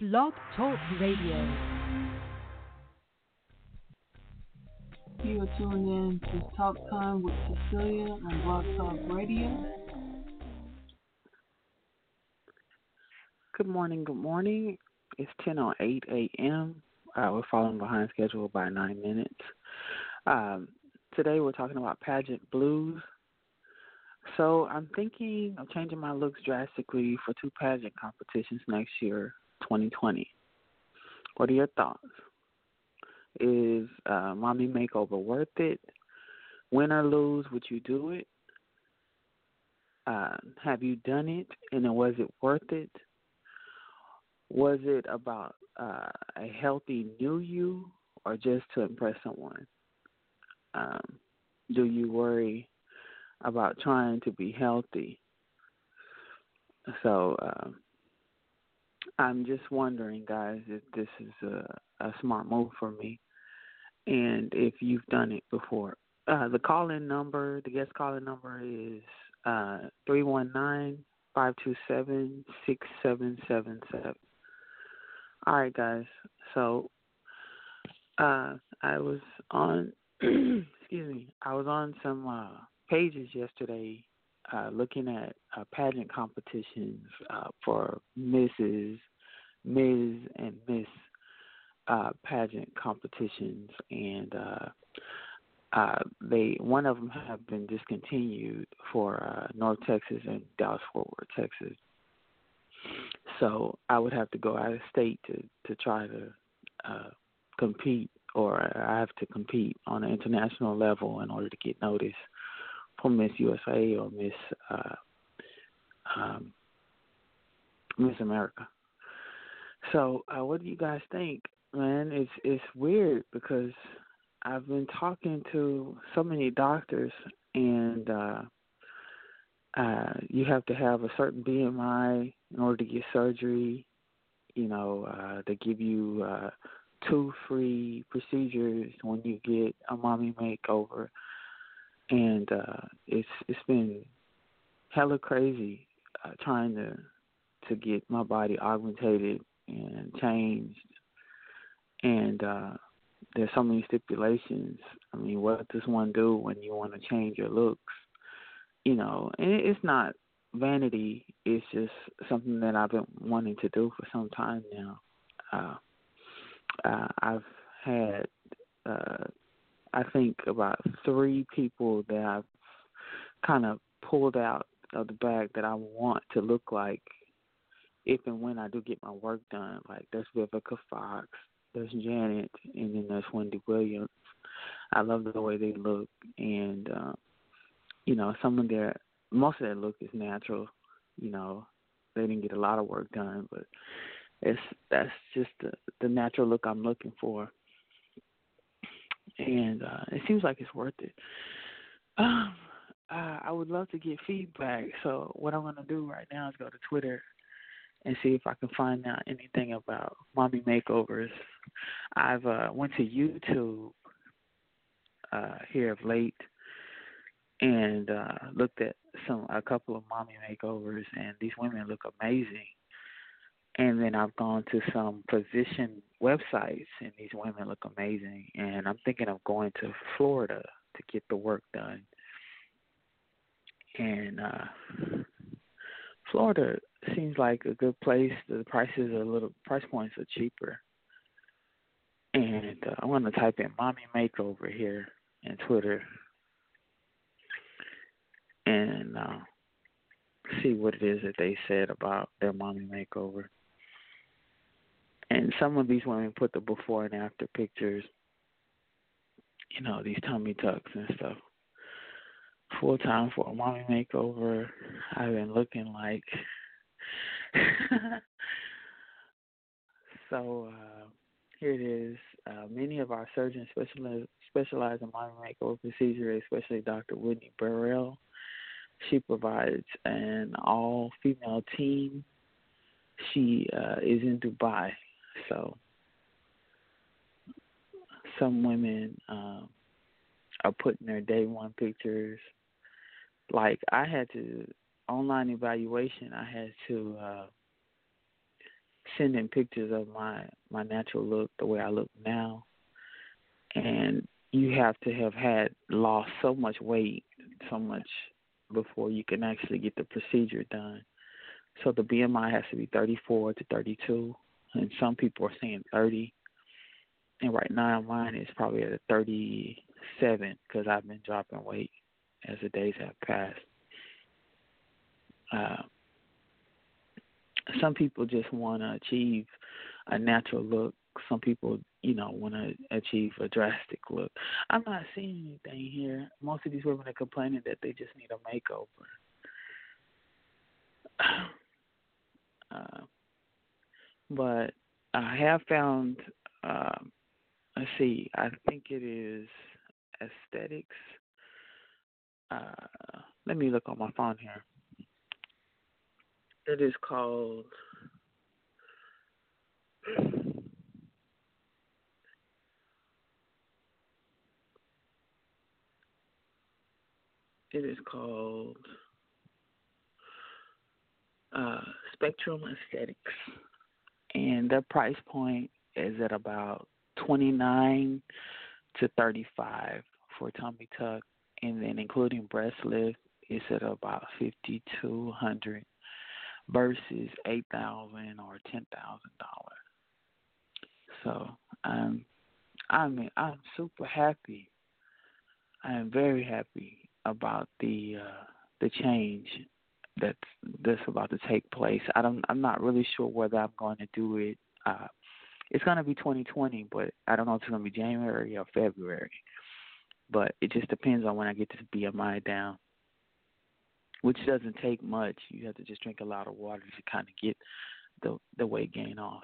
Blog Talk Radio. You are tuning in to Talk Time with Cecilia on Blog Talk Radio. Good morning, good morning. It's 10 on 8 a.m. Uh, we're falling behind schedule by nine minutes. Um, today we're talking about pageant blues. So I'm thinking of changing my looks drastically for two pageant competitions next year, 2020. What are your thoughts? Is uh, Mommy Makeover worth it? Win or lose, would you do it? Uh, have you done it and was it worth it? Was it about uh, a healthy new you or just to impress someone? Um, do you worry about trying to be healthy? So uh, I'm just wondering, guys, if this is a, a smart move for me and if you've done it before. Uh, the call in number, the guest call in number is uh, 319 527 6777. All right, guys. So uh, I was on, excuse me, I was on some uh, pages yesterday uh, looking at uh, pageant competitions uh, for Mrs., Ms., and Miss uh, pageant competitions, and uh, uh, they one of them have been discontinued for uh, North Texas and Dallas Fort Worth, Texas. So I would have to go out of state to to try to uh, compete, or I have to compete on an international level in order to get noticed for Miss USA or Miss uh, um, Miss America. So, uh, what do you guys think, man? It's it's weird because I've been talking to so many doctors, and uh, uh, you have to have a certain BMI in order to get surgery. You know, uh, they give you uh, two free procedures when you get a mommy makeover, and uh, it's it's been hella crazy uh, trying to to get my body augmented and changed, and uh, there's so many stipulations. I mean, what does one do when you want to change your looks? You know, and it's not vanity. It's just something that I've been wanting to do for some time now. Uh, uh, I've had, uh, I think, about three people that I've kind of pulled out of the bag that I want to look like if and when I do get my work done. Like there's Vivica Fox, there's Janet, and then there's Wendy Williams. I love the way they look, and uh, you know, some of their most of their look is natural. You know, they didn't get a lot of work done, but it's that's just the the natural look I'm looking for, and uh, it seems like it's worth it. Um, uh, I would love to get feedback. So what I'm gonna do right now is go to Twitter and see if I can find out anything about mommy makeovers. I've uh, went to YouTube uh, here of late and uh, looked at some a couple of mommy makeovers, and these women look amazing. And then I've gone to some physician websites, and these women look amazing. And I'm thinking of going to Florida to get the work done. And uh, Florida seems like a good place. The prices are a little price points are cheaper. And uh, I'm gonna type in "mommy makeover" here in Twitter and uh, see what it is that they said about their mommy makeover. And some of these women put the before and after pictures, you know, these tummy tucks and stuff. Full time for a mommy makeover, I've been looking like So uh, here it is. Uh, many of our surgeons specialize, specialize in mommy makeover procedure, especially Dr. Whitney Burrell. She provides an all-female team. She uh, is in Dubai, so some women um, are putting their day one pictures. Like I had to online evaluation. I had to uh, send in pictures of my my natural look, the way I look now, and you have to have had lost so much weight, so much before you can actually get the procedure done. So the BMI has to be 34 to 32, and some people are saying 30. And right now mine is probably at a 37 because I've been dropping weight as the days have passed. Uh, some people just want to achieve a natural look. Some people, you know, want to achieve a drastic look. I'm not seeing anything here. Most of these women are complaining that they just need a makeover. Uh, but I have found, uh, let's see, I think it is aesthetics. Uh, let me look on my phone here. It is called it is called uh, Spectrum Aesthetics, and their price point is at about twenty nine to thirty five for tummy tuck, and then including breast lift, it's at about fifty two hundred versus eight thousand or ten thousand dollars. So I'm I mean I'm super happy. I am very happy about the uh the change that's that's about to take place. I don't I'm not really sure whether I'm going to do it uh it's going to be 2020, but I don't know if it's going to be January or February. But it just depends on when I get this BMI down which doesn't take much. You have to just drink a lot of water to kind of get the the weight gain off.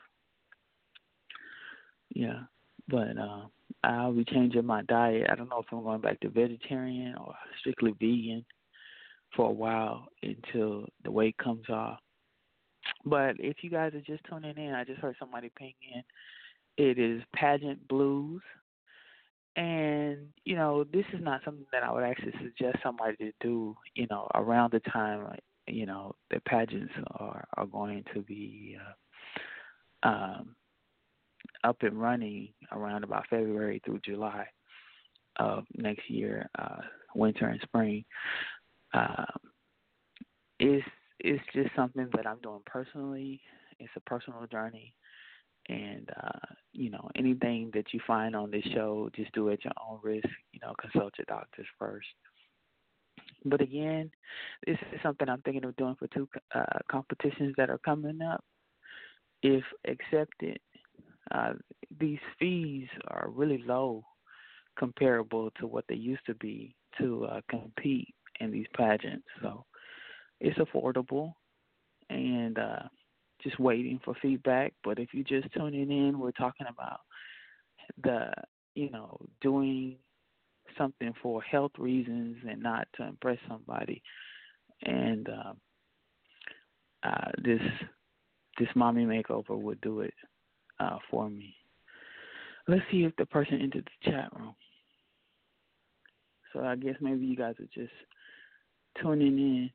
Yeah, but uh, I'll be changing my diet. I don't know if I'm going back to vegetarian or strictly vegan for a while until the weight comes off. But if you guys are just tuning in, I just heard somebody ping in. It is Pageant Blues and, you know, this is not something that I would actually suggest somebody to do, you know, around the time, you know, the pageants are, are going to be uh, um, up and running around about February through July of next year, uh, winter and spring. Um, it's, it's just something that I'm doing personally. It's a personal journey and uh, you know anything that you find on this show, just do it at your own risk. You know, consult your doctors first. But again, this is something I'm thinking of doing for two uh, competitions that are coming up. If accepted, uh, these fees are really low comparable to what they used to be to uh, compete in these pageants. So it's affordable, and uh, just waiting for feedback. But if you're just tuning in, we're talking about the, you know, doing something for health reasons and not to impress somebody. And um, uh, this this mommy makeover would do it uh, for me. Let's see if the person entered the chat room. So I guess maybe you guys are just tuning in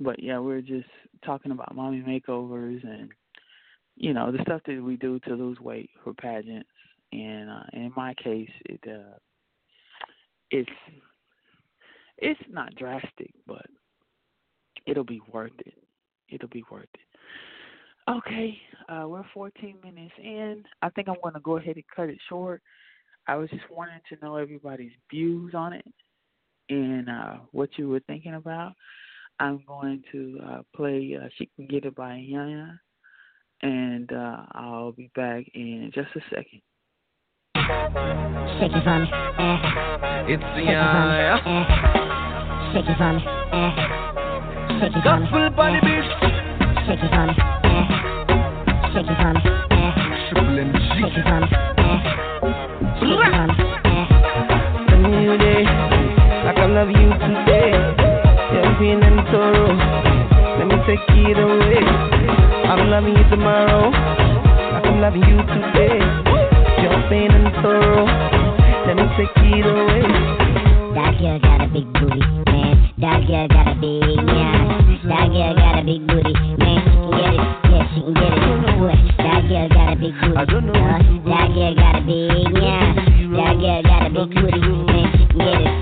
but yeah, we're just talking about mommy makeovers and you know the stuff that we do to lose weight for pageants. And uh, in my case, it uh, it's it's not drastic, but it'll be worth it. It'll be worth it. Okay, uh, we're 14 minutes in. I think I'm going to go ahead and cut it short. I was just wanting to know everybody's views on it and uh, what you were thinking about. I'm going to uh, play uh, She Can Get It by Yana, and uh, I'll be back in just a second. Shake it for me. Eh. It's the Yana. Shake it for me. Eh. Shake it for me. Gospel body beat. Shake it for me. Eh. Shake it for me. Triple M G. Shake it for me. Shake it for me. A new day, take it away. I'm loving you tomorrow, I can love you today. Your pain and sorrow, let me take it away. That girl got a big booty, man. That girl got a big yeah. That girl got a big booty, man. She can get it, yeah, she can get it. Boy, that girl got a big booty. I don't know Uh, what to do. that girl got a big yeah. That girl got a big booty, man. She can get it,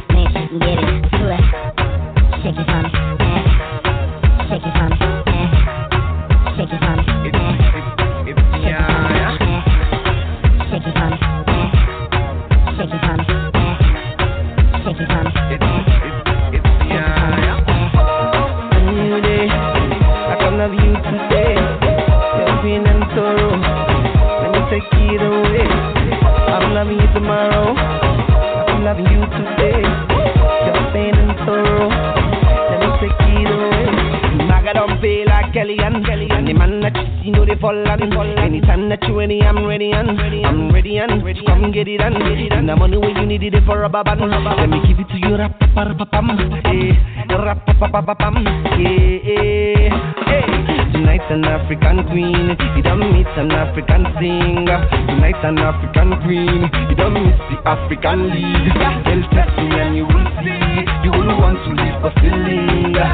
come get it and get it and the money when you need it for a baban. Let me give it to you, rap pa pa pam, eh, rap pa pa pa pam, yeah, eh, hey. Tonight's an African queen, you don't miss an African singer. Tonight's an African queen, you don't miss the African league. Tell test me and you will see, you will want to leave but still linger,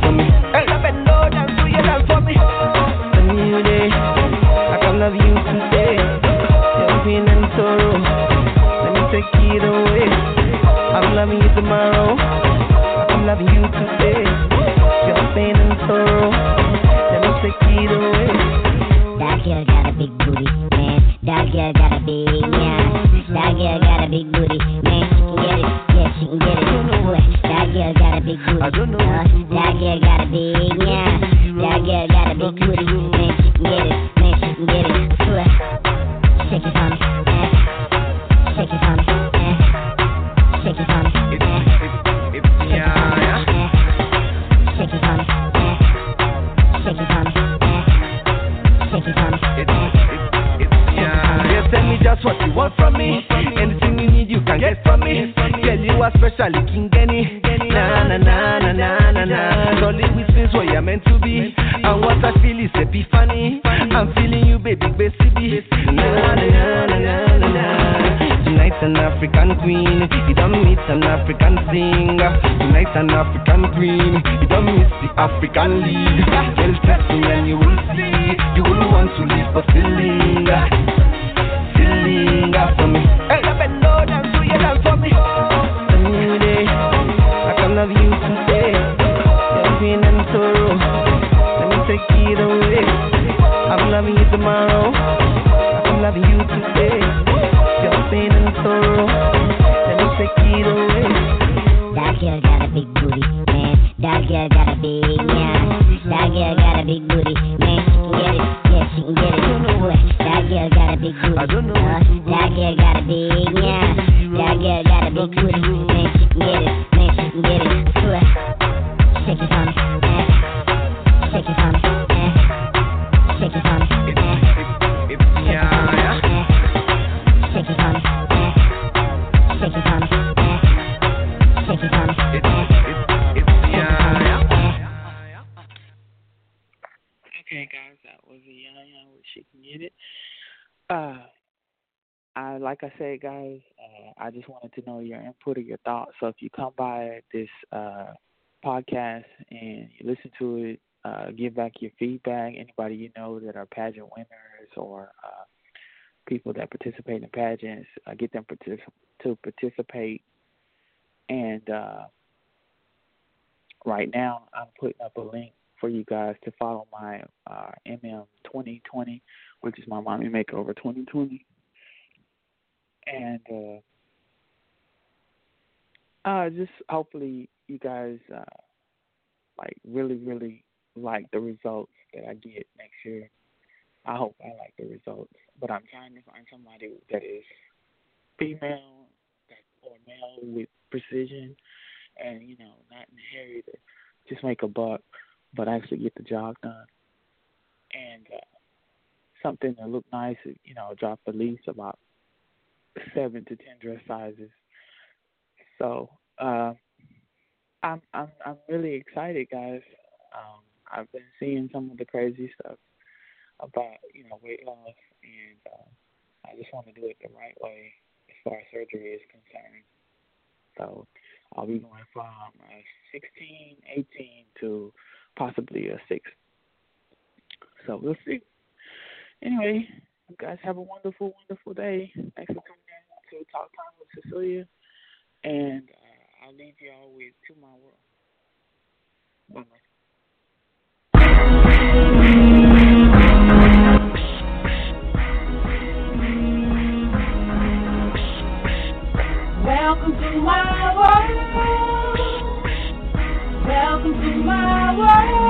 for me. Hey, bend down and do dance for me. New day, I can love you today. Take it away. I'm loving you tomorrow, I'm loving you today. Your pain and sorrow, let me take it away. That girl got a big booty, man. That girl got a big yeah. That girl got a big booty, man. She can get it, yeah, she can get it. Boy, that girl got a big booty. I don't know Uh, what to do. that girl got a big yeah. That girl got a big booty, man. Want from me. Anything you need, you can get from me. Tell you are specially King Denny. Na na na na na na na. Solid with things where you're meant to be. And what I feel is epiphany. I'm feeling you, baby, baby. Na na na na na na na. Tonight's an African queen. You don't miss an African singer. Tonight's an African queen. You don't miss the African league. Well, test me and you will see. You will want to live but still still for me. Shake it for me. Shake it for me. Shake it for me. Shake it for me. Shake it for me. Shake it for me. Okay, guys, that was a young with she can get it. Uh, I like I said, guys, uh, I just wanted to know your input or your thoughts. So if you come by this uh podcast and you listen to it, uh, give back your feedback. Anybody you know that are pageant winners or uh, people that participate in pageants, uh, get them partic- to participate. And uh, right now, I'm putting up a link for you guys to follow my uh, MM 2020, which is my mommy makeover 2020, and uh, uh, just hopefully you guys uh, like really, really like the results that I get next year. I hope I like the results, but I'm trying to find somebody that is female that or male with precision, and you know, not in a just make a buck but actually get the job done. and uh, something that look nice. You know, drop at least about seven to ten dress sizes. So uh, I'm I'm I'm really excited, guys. Um, I've been seeing some of the crazy stuff about you know weight loss, and uh, I just want to do it the right way as far as surgery is concerned. So I'll be going from a 16, 18 to possibly a six. So we'll see. Anyway, you guys have a wonderful, wonderful day. Thanks for coming in to Talk Time with Cecilia. And I'll leave y'all with To My World. Bye. Welcome to my world. Welcome to my world.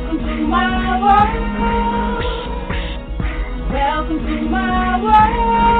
Welcome to my world. Welcome to my world.